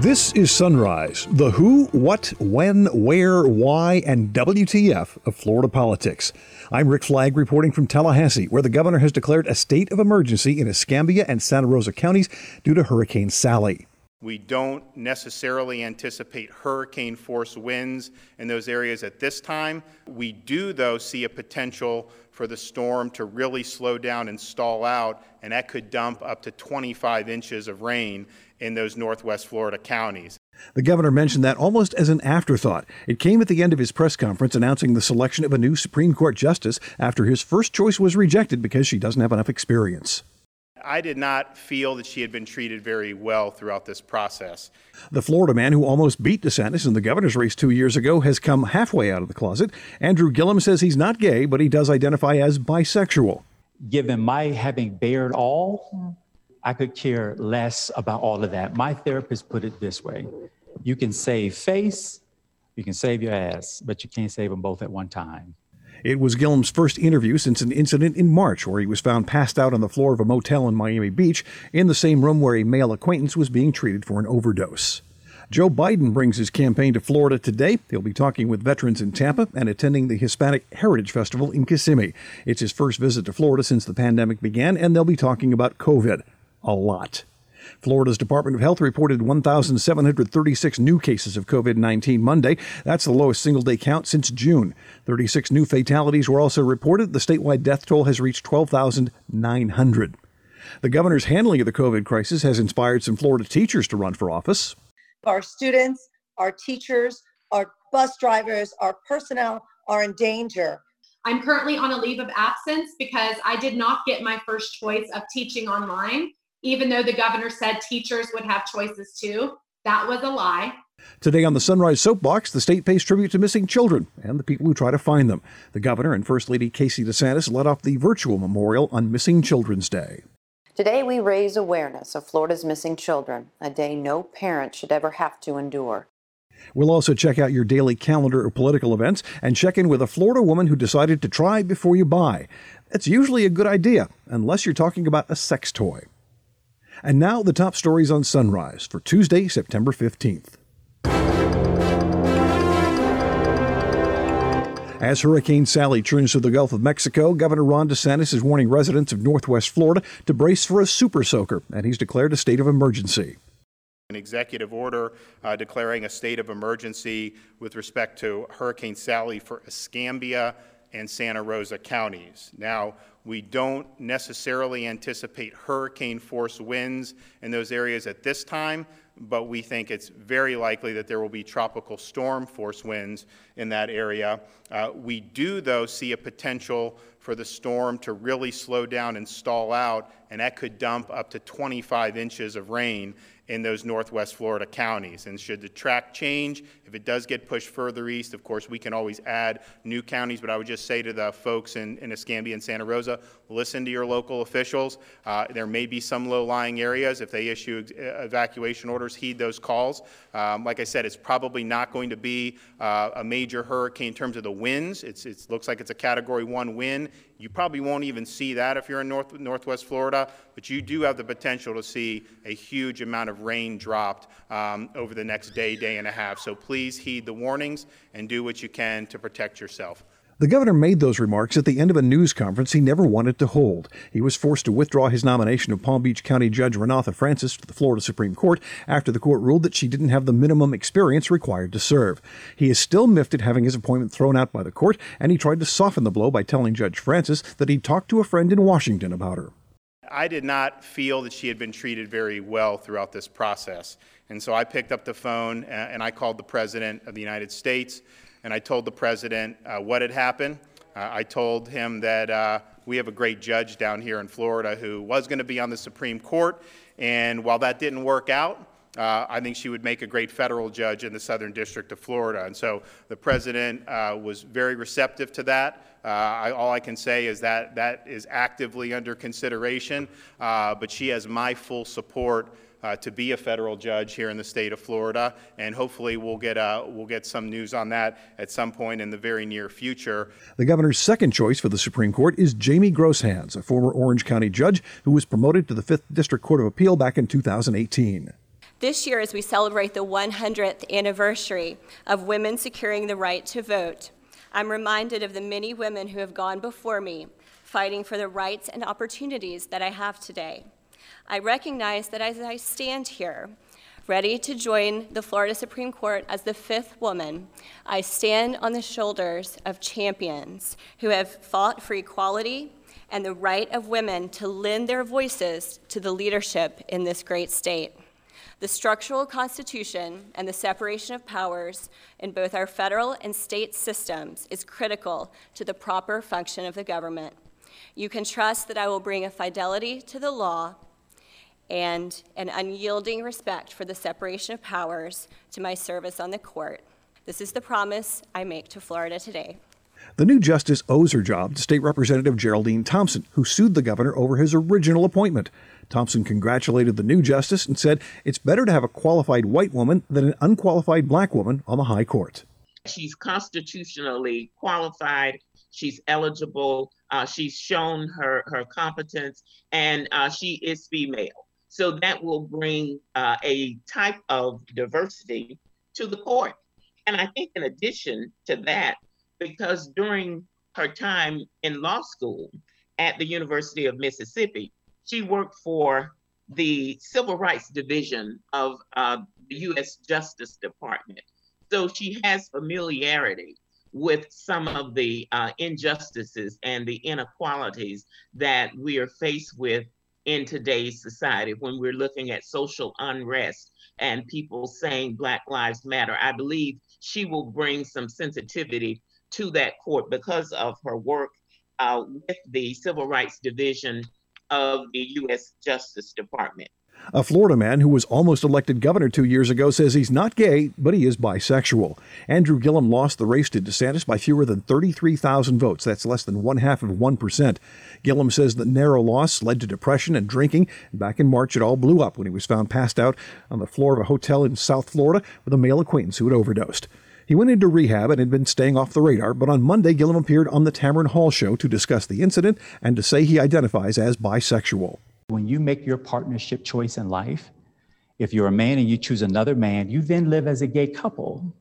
This is Sunrise, the who, what, when, where, why, and WTF of Florida politics. I'm Rick Flagg reporting from Tallahassee, where the governor has declared a state of emergency in Escambia and Santa Rosa counties due to Hurricane Sally. We don't necessarily anticipate hurricane force winds in those areas at this time. We do, though, see a potential for the storm to really slow down and stall out, and that could dump up to 25 inches of rain in those northwest Florida counties. The governor mentioned that almost as an afterthought. It came at the end of his press conference announcing the selection of a new Supreme Court justice after his first choice was rejected because she doesn't have enough experience. I did not feel that she had been treated very well throughout this process. The Florida man who almost beat DeSantis in the governor's race two years ago has come halfway out of the closet. Andrew Gillum says he's not gay, but he does identify as bisexual. Given my having bared all, I could care less about all of that. My therapist put it this way you can save face, you can save your ass, but you can't save them both at one time. It was Gillum's first interview since an incident in March where he was found passed out on the floor of a motel in Miami Beach in the same room where a male acquaintance was being treated for an overdose. Joe Biden brings his campaign to Florida today. He'll be talking with veterans in Tampa and attending the Hispanic Heritage Festival in Kissimmee. It's his first visit to Florida since the pandemic began, and they'll be talking about COVID a lot. Florida's Department of Health reported 1,736 new cases of COVID 19 Monday. That's the lowest single day count since June. 36 new fatalities were also reported. The statewide death toll has reached 12,900. The governor's handling of the COVID crisis has inspired some Florida teachers to run for office. Our students, our teachers, our bus drivers, our personnel are in danger. I'm currently on a leave of absence because I did not get my first choice of teaching online even though the governor said teachers would have choices too. That was a lie. Today on the Sunrise Soapbox, the state pays tribute to missing children and the people who try to find them. The governor and First Lady Casey DeSantis led off the virtual memorial on Missing Children's Day. Today, we raise awareness of Florida's missing children, a day no parent should ever have to endure. We'll also check out your daily calendar of political events and check in with a Florida woman who decided to try before you buy. It's usually a good idea, unless you're talking about a sex toy. And now the top stories on Sunrise for Tuesday, September 15th. As Hurricane Sally churns through the Gulf of Mexico, Governor Ron DeSantis is warning residents of northwest Florida to brace for a super soaker, and he's declared a state of emergency. An executive order uh, declaring a state of emergency with respect to Hurricane Sally for Escambia and Santa Rosa counties. Now, we don't necessarily anticipate hurricane force winds in those areas at this time, but we think it's very likely that there will be tropical storm force winds in that area. Uh, we do, though, see a potential for the storm to really slow down and stall out, and that could dump up to 25 inches of rain in those northwest Florida counties. And should the track change, if it does get pushed further east, of course, we can always add new counties. But I would just say to the folks in, in Escambia and Santa Rosa, listen to your local officials. Uh, there may be some low-lying areas. If they issue ex- evacuation orders, heed those calls. Um, like I said, it's probably not going to be uh, a major hurricane in terms of the winds. It's, it looks like it's a Category 1 wind. You probably won't even see that if you're in North, Northwest Florida, but you do have the potential to see a huge amount of rain dropped um, over the next day, day and a half. So please heed the warnings and do what you can to protect yourself. The governor made those remarks at the end of a news conference he never wanted to hold. He was forced to withdraw his nomination of Palm Beach County Judge Renatha Francis to the Florida Supreme Court after the court ruled that she didn't have the minimum experience required to serve. He is still miffed at having his appointment thrown out by the court, and he tried to soften the blow by telling Judge Francis that he'd talked to a friend in Washington about her. I did not feel that she had been treated very well throughout this process. And so I picked up the phone and I called the President of the United States and I told the president uh, what had happened. Uh, I told him that uh, we have a great judge down here in Florida who was going to be on the Supreme Court, and while that didn't work out, uh, I think she would make a great federal judge in the Southern District of Florida. And so the president uh, was very receptive to that. Uh, I, all I can say is that that is actively under consideration, but she has my full support uh, to be a federal judge here in the state of Florida, and hopefully we'll get uh, we'll get some news on that at some point in the very near future. The governor's second choice for the Supreme Court is Jamie Grosshans, a former Orange County judge who was promoted to the Fifth District Court of Appeal back in 2018. This year, as we celebrate the 100th anniversary of women securing the right to vote, I'm reminded of the many women who have gone before me, fighting for the rights and opportunities that I have today. I recognize that as I stand here, ready to join the Florida Supreme Court as the fifth woman, I stand on the shoulders of champions who have fought for equality and the right of women to lend their voices to the leadership in this great state. The structural constitution and the separation of powers in both our federal and state systems is critical to the proper function of the government. You can trust that I will bring a fidelity to the law and an unyielding respect for the separation of powers to my service on the court. This is the promise I make to Florida today. The new justice owes her job to State Representative Geraldine Thompson, who sued the governor over his original appointment. Thompson congratulated the new justice and said it's better to have a qualified white woman than an unqualified black woman on the high court. She's constitutionally qualified, she's eligible, uh, she's shown her, her competence, and uh, she is female. So that will bring uh, a type of diversity to the court. And I think, in addition to that, because during her time in law school at the University of Mississippi, she worked for the Civil Rights Division of uh, the U.S. Justice Department. So she has familiarity with some of the uh, injustices and the inequalities that we are faced with in today's society when we're looking at social unrest and people saying Black Lives Matter. I believe she will bring some sensitivity to that court because of her work uh, with the Civil Rights Division of the U.S. Justice Department. A Florida man who was almost elected governor two years ago says he's not gay, but he is bisexual. Andrew Gillum lost the race to DeSantis by fewer than 33,000 votes. That's less than one half of 1%. Gillum says the narrow loss led to depression and drinking. Back in March, it all blew up when he was found passed out on the floor of a hotel in South Florida with a male acquaintance who had overdosed. He went into rehab and had been staying off the radar, but on Monday, Gillum appeared on the Tamron Hall show to discuss the incident and to say he identifies as bisexual. When you make your partnership choice in life, if you're a man and you choose another man, you then live as a gay couple.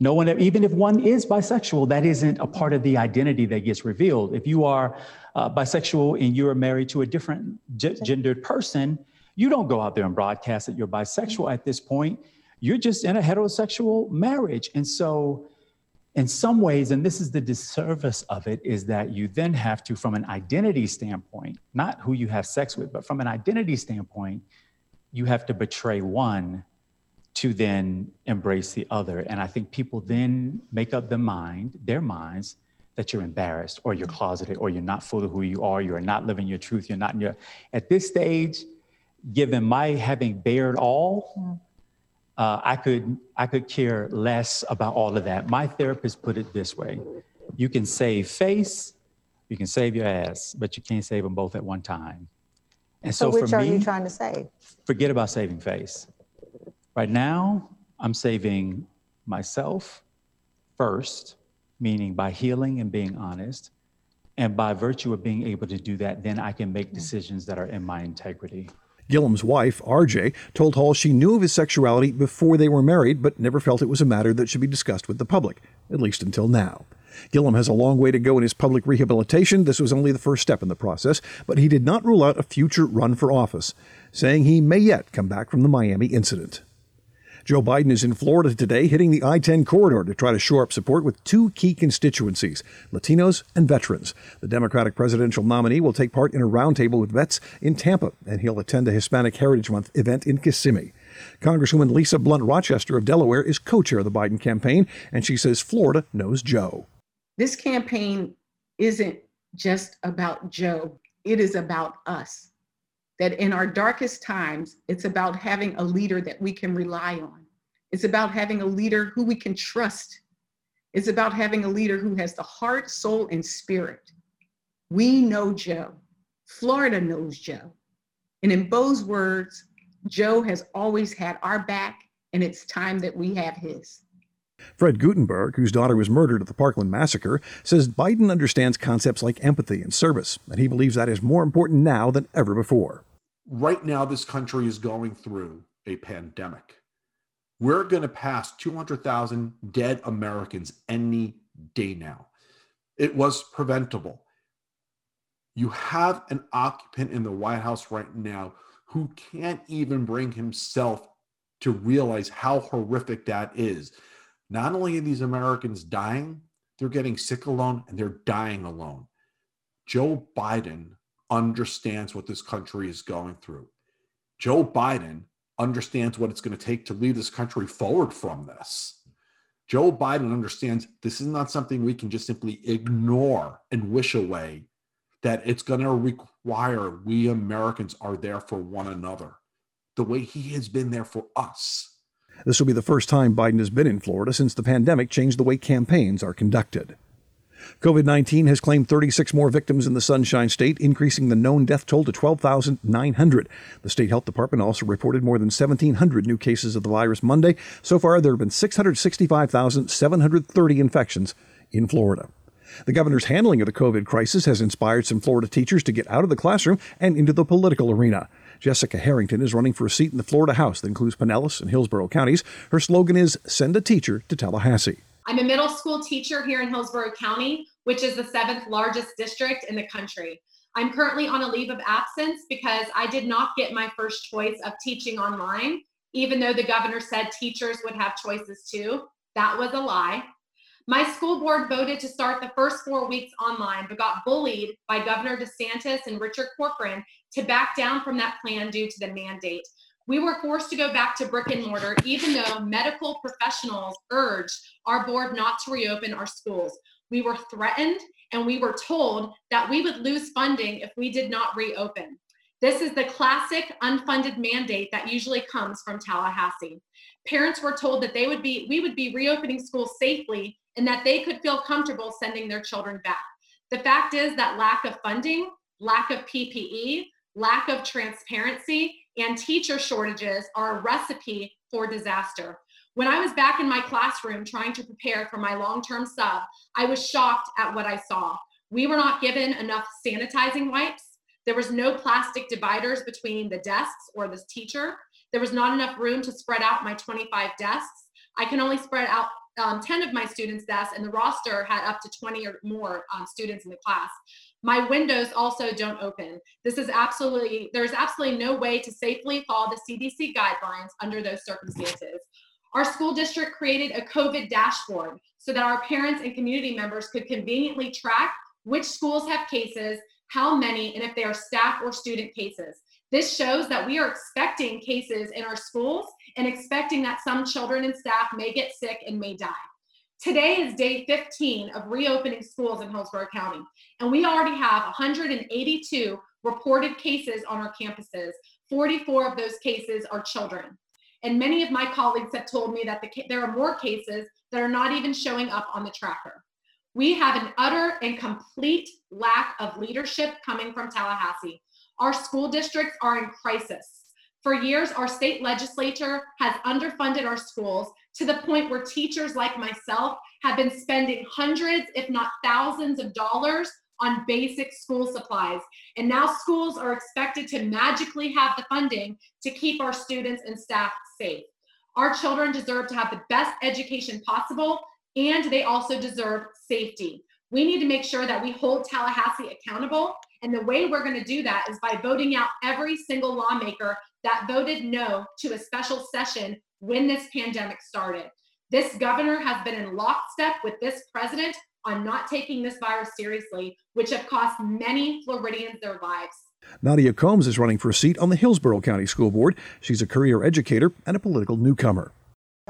No one, even if one is bisexual, that isn't a part of the identity that gets revealed. If you are uh, bisexual and you are married to a different g- gendered person, you don't go out there and broadcast that you're bisexual at this point. You're just in a heterosexual marriage. And so, in some ways, and this is the disservice of it, is that you then have to, from an identity standpoint, not who you have sex with, but from an identity standpoint, you have to betray one to then embrace the other. And I think people then make up their mind, their minds, that you're embarrassed or you're closeted or you're not full of who you are, you're not living your truth, you're not in your at this stage, given my having bared all, mm-hmm. Uh, I could I could care less about all of that. My therapist put it this way: you can save face, you can save your ass, but you can't save them both at one time. And so, so which for are me, you trying to save? Forget about saving face. Right now, I'm saving myself first, meaning by healing and being honest. And by virtue of being able to do that, then I can make decisions that are in my integrity. Gillum's wife, RJ, told Hall she knew of his sexuality before they were married, but never felt it was a matter that should be discussed with the public, at least until now. Gillum has a long way to go in his public rehabilitation. This was only the first step in the process, but he did not rule out a future run for office, saying he may yet come back from the Miami incident. Joe Biden is in Florida today, hitting the I 10 corridor to try to shore up support with two key constituencies Latinos and veterans. The Democratic presidential nominee will take part in a roundtable with vets in Tampa, and he'll attend a Hispanic Heritage Month event in Kissimmee. Congresswoman Lisa Blunt Rochester of Delaware is co chair of the Biden campaign, and she says Florida knows Joe. This campaign isn't just about Joe, it is about us that in our darkest times, it's about having a leader that we can rely on. It's about having a leader who we can trust. It's about having a leader who has the heart, soul, and spirit. We know Joe. Florida knows Joe. And in Beau's words, Joe has always had our back, and it's time that we have his. Fred Guttenberg, whose daughter was murdered at the Parkland massacre, says Biden understands concepts like empathy and service, and he believes that is more important now than ever before. Right now, this country is going through a pandemic. We're going to pass 200,000 dead Americans any day now. It was preventable. You have an occupant in the White House right now who can't even bring himself to realize how horrific that is. Not only are these Americans dying, they're getting sick alone and they're dying alone. Joe Biden understands what this country is going through. Joe Biden understands what it's going to take to lead this country forward from this. Joe Biden understands this is not something we can just simply ignore and wish away, that it's going to require we Americans are there for one another the way he has been there for us. This will be the first time Biden has been in Florida since the pandemic changed the way campaigns are conducted. COVID 19 has claimed 36 more victims in the Sunshine State, increasing the known death toll to 12,900. The state health department also reported more than 1,700 new cases of the virus Monday. So far, there have been 665,730 infections in Florida. The governor's handling of the COVID crisis has inspired some Florida teachers to get out of the classroom and into the political arena. Jessica Harrington is running for a seat in the Florida House that includes Pinellas and Hillsborough counties. Her slogan is Send a Teacher to Tallahassee. I'm a middle school teacher here in Hillsborough County, which is the seventh largest district in the country. I'm currently on a leave of absence because I did not get my first choice of teaching online, even though the governor said teachers would have choices too. That was a lie. My school board voted to start the first four weeks online, but got bullied by Governor DeSantis and Richard Corcoran to back down from that plan due to the mandate. We were forced to go back to brick and mortar, even though medical professionals urged our board not to reopen our schools. We were threatened and we were told that we would lose funding if we did not reopen. This is the classic unfunded mandate that usually comes from Tallahassee. Parents were told that they would be we would be reopening schools safely and that they could feel comfortable sending their children back. The fact is that lack of funding, lack of PPE, lack of transparency, and teacher shortages are a recipe for disaster. When I was back in my classroom trying to prepare for my long term sub, I was shocked at what I saw. We were not given enough sanitizing wipes. There was no plastic dividers between the desks or the teacher. There was not enough room to spread out my 25 desks. I can only spread out um, 10 of my students' desks, and the roster had up to 20 or more um, students in the class. My windows also don't open. This is absolutely, there's absolutely no way to safely follow the CDC guidelines under those circumstances. Our school district created a COVID dashboard so that our parents and community members could conveniently track which schools have cases, how many, and if they are staff or student cases. This shows that we are expecting cases in our schools and expecting that some children and staff may get sick and may die. Today is day 15 of reopening schools in Hillsborough County, and we already have 182 reported cases on our campuses. 44 of those cases are children. And many of my colleagues have told me that the, there are more cases that are not even showing up on the tracker. We have an utter and complete lack of leadership coming from Tallahassee. Our school districts are in crisis. For years, our state legislature has underfunded our schools to the point where teachers like myself have been spending hundreds, if not thousands of dollars on basic school supplies. And now schools are expected to magically have the funding to keep our students and staff safe. Our children deserve to have the best education possible, and they also deserve safety. We need to make sure that we hold Tallahassee accountable. And the way we're going to do that is by voting out every single lawmaker that voted no to a special session when this pandemic started. This governor has been in lockstep with this president on not taking this virus seriously, which have cost many Floridians their lives. Nadia Combs is running for a seat on the Hillsborough County School Board. She's a career educator and a political newcomer.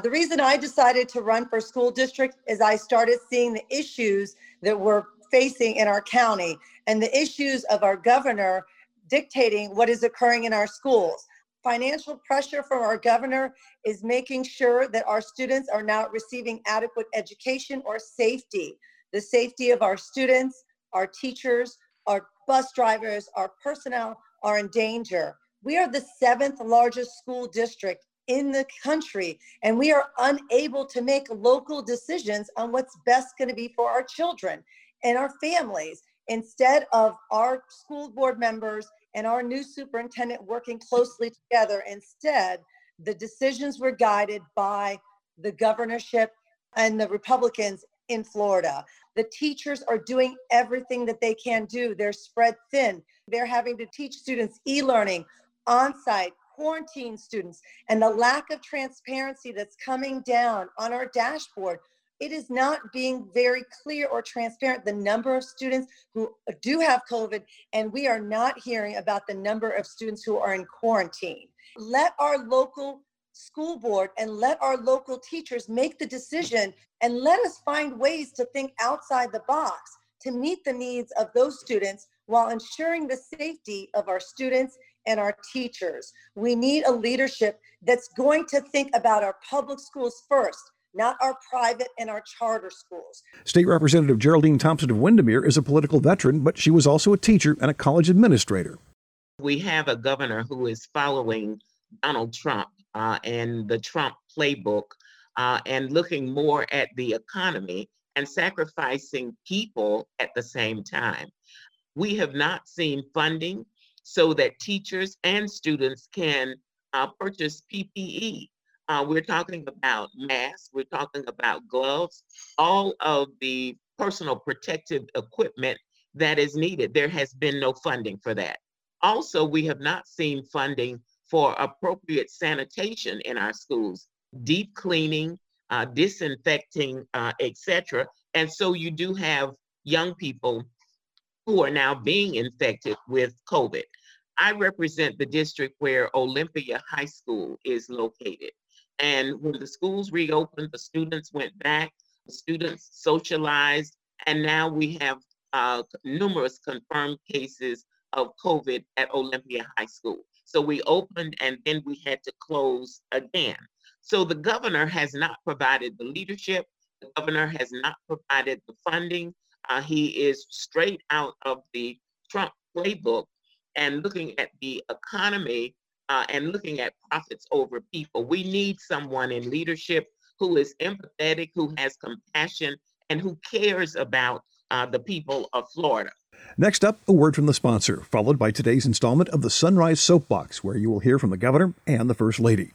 The reason I decided to run for school district is I started seeing the issues that we're facing in our county and the issues of our governor dictating what is occurring in our schools financial pressure from our governor is making sure that our students are now receiving adequate education or safety. The safety of our students, our teachers, our bus drivers, our personnel are in danger. We are the seventh largest school district in the country, and we are unable to make local decisions on what's best going to be for our children and our families. Instead of our school board members and our new superintendent working closely together. Instead, The decisions were guided by the governorship and the Republicans in Florida. The teachers are doing everything that they can do. They're spread thin. They're having to teach students e learning, on site, quarantine students, and the lack of transparency that's coming down on our dashboard. It is not being very clear or transparent the number of students who do have COVID, and we are not hearing about the number of students who are in quarantine. Let our local school board and let our local teachers make the decision and let us find ways to think outside the box to meet the needs of those students while ensuring the safety of our students and our teachers. We need a leadership that's going to think about our public schools first, not our private and our charter schools. State Representative Geraldine Thompson of Windermere is a political veteran, but she was also a teacher and a college administrator. We have a governor who is following Donald Trump uh, and the Trump playbook uh, and looking more at the economy and sacrificing people at the same time. We have not seen funding so that teachers and students can uh, purchase PPE. Uh, we're talking about masks, we're talking about gloves, all of the personal protective equipment that is needed. There has been no funding for that. Also, we have not seen funding for appropriate sanitation in our schools, deep cleaning, uh, disinfecting, uh, etc. And so you do have young people who are now being infected with COVID. I represent the district where Olympia High School is located. And when the schools reopened, the students went back, the students socialized, and now we have uh, numerous confirmed cases of COVID at Olympia High School. So we opened and then we had to close again. So the governor has not provided the leadership, the governor has not provided the funding. Uh, he is straight out of the Trump playbook and looking at the economy uh, and looking at profits over people. We need someone in leadership who is empathetic, who has compassion, and who cares about uh, the people of Florida. Next up, a word from the sponsor, followed by today's installment of the Sunrise Soapbox, where you will hear from the governor and the first lady.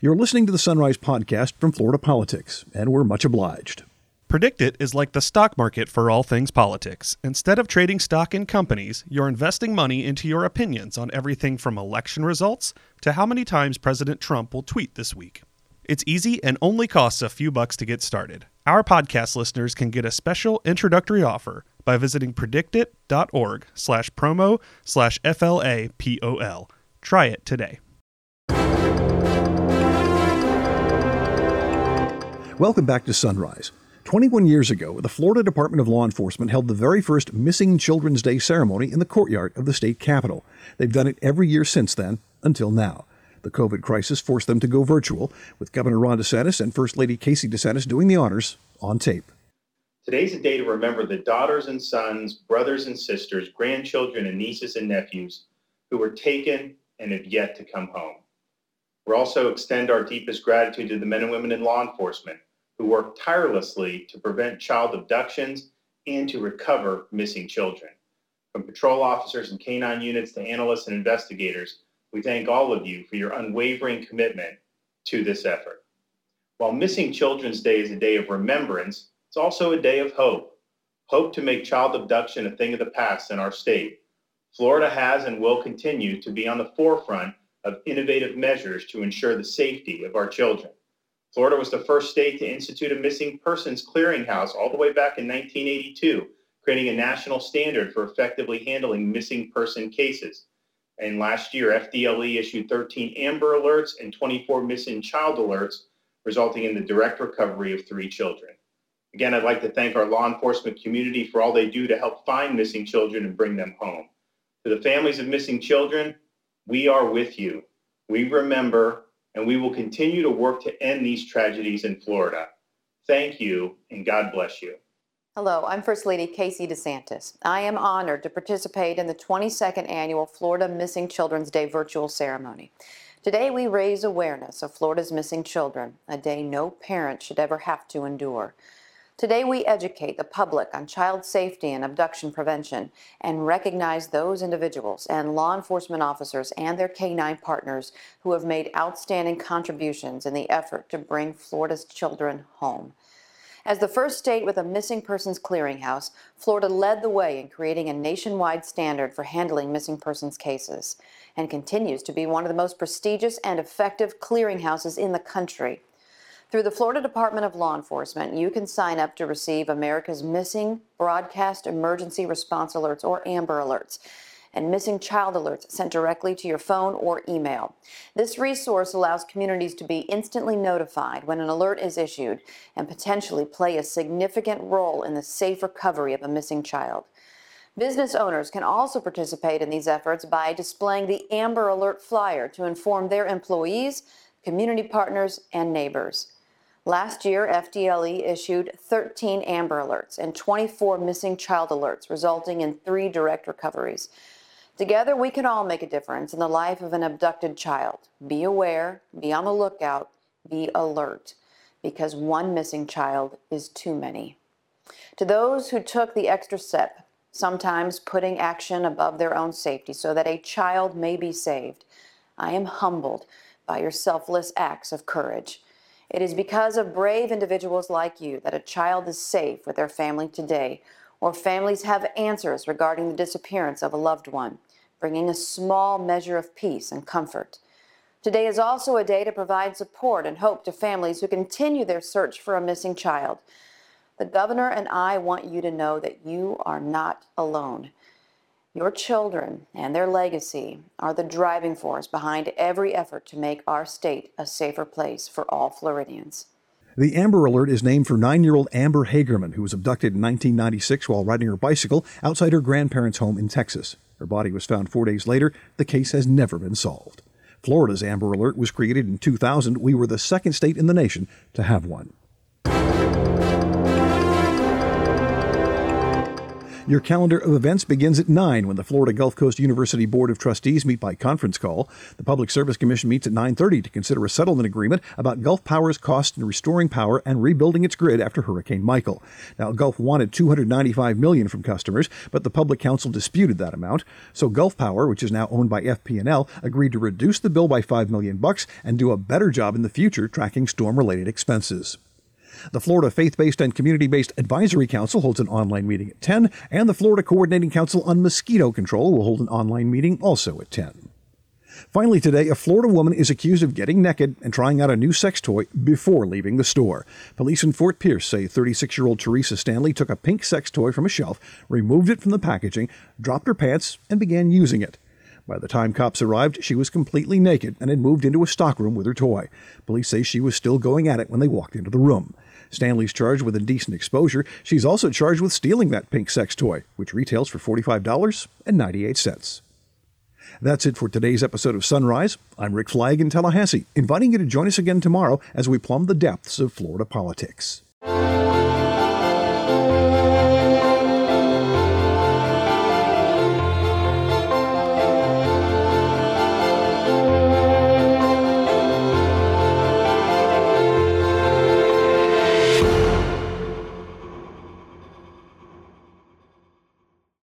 You're listening to the Sunrise podcast from Florida Politics, and we're much obliged. PredictIt is like the stock market for all things politics. Instead of trading stock in companies, you're investing money into your opinions on everything from election results to how many times President Trump will tweet this week. It's easy and only costs a few bucks to get started. Our podcast listeners can get a special introductory offer by visiting predictit.org slash promo slash FLAPOL. Try it today. Welcome back to Sunrise. 21 years ago, the Florida Department of Law Enforcement held the very first Missing Children's Day ceremony in the courtyard of the state capitol. They've done it every year since then, until now. The COVID crisis forced them to go virtual, with Governor Ron DeSantis and First Lady Casey DeSantis doing the honors on tape. Today's a day to remember the daughters and sons, brothers and sisters, grandchildren and nieces and nephews who were taken and have yet to come home. We also extend our deepest gratitude to the men and women in law enforcement who work tirelessly to prevent child abductions and to recover missing children. From patrol officers and canine units to analysts and investigators, we thank all of you for your unwavering commitment to this effort. While Missing Children's Day is a day of remembrance, it's also a day of hope. Hope to make child abduction a thing of the past in our state. Florida has and will continue to be on the forefront of innovative measures to ensure the safety of our children. Florida was the first state to institute a missing persons clearinghouse all the way back in 1982, creating a national standard for effectively handling missing person cases. And last year, FDLE issued 13 Amber Alerts and 24 missing child alerts, resulting in the direct recovery of three children. Again, I'd like to thank our law enforcement community for all they do to help find missing children and bring them home. To the families of missing children, we are with you. We remember and we will continue to work to end these tragedies in Florida. Thank you, and God bless you. Hello, I'm First Lady Casey DeSantis. I am honored to participate in the 22nd annual Florida Missing Children's Day virtual ceremony. Today, we raise awareness of Florida's missing children, a day no parent should ever have to endure. Today, we educate the public on child safety and abduction prevention and recognize those individuals and law enforcement officers and their K-9 partners who have made outstanding contributions in the effort to bring Florida's children home. As the first state with a missing persons clearinghouse, Florida led the way in creating a nationwide standard for handling missing persons cases and continues to be one of the most prestigious and effective clearinghouses in the country. Through the Florida Department of Law Enforcement, you can sign up to receive America's Missing Broadcast Emergency Response Alerts, or AMBER Alerts, and missing child alerts sent directly to your phone or email. This resource allows communities to be instantly notified when an alert is issued and potentially play a significant role in the safe recovery of a missing child. Business owners can also participate in these efforts by displaying the Amber Alert flyer to inform their employees, community partners, and neighbors. Last year, FDLE issued 13 Amber Alerts and 24 missing child alerts, resulting in three direct recoveries. Together, we can all make a difference in the life of an abducted child. Be aware, be on the lookout, be alert, because one missing child is too many. To those who took the extra step, sometimes putting action above their own safety so that a child may be saved, I am humbled by your selfless acts of courage. It is because of brave individuals like you that a child is safe with their family today, or families have answers regarding the disappearance of a loved one, bringing a small measure of peace and comfort. Today is also a day to provide support and hope to families who continue their search for a missing child. The governor and I want you to know that you are not alone. Your children and their legacy are the driving force behind every effort to make our state a safer place for all Floridians. The Amber Alert is named for nine year old Amber Hagerman, who was abducted in 1996 while riding her bicycle outside her grandparents' home in Texas. Her body was found four days later. The case has never been solved. Florida's Amber Alert was created in 2000. We were the second state in the nation to have one. Your calendar of events begins at 9 when the Florida Gulf Coast University Board of Trustees meet by conference call. The Public Service Commission meets at 9:30 to consider a settlement agreement about Gulf Power's cost in restoring power and rebuilding its grid after Hurricane Michael. Now, Gulf wanted 295 million from customers, but the Public Counsel disputed that amount. So Gulf Power, which is now owned by FP&L, agreed to reduce the bill by 5 million bucks and do a better job in the future tracking storm-related expenses. The Florida Faith Based and Community Based Advisory Council holds an online meeting at 10, and the Florida Coordinating Council on Mosquito Control will hold an online meeting also at 10. Finally, today, a Florida woman is accused of getting naked and trying out a new sex toy before leaving the store. Police in Fort Pierce say 36 year old Teresa Stanley took a pink sex toy from a shelf, removed it from the packaging, dropped her pants, and began using it. By the time cops arrived, she was completely naked and had moved into a stockroom with her toy. Police say she was still going at it when they walked into the room. Stanley's charged with indecent exposure. She's also charged with stealing that pink sex toy, which retails for $45.98. That's it for today's episode of Sunrise. I'm Rick Flagg in Tallahassee, inviting you to join us again tomorrow as we plumb the depths of Florida politics.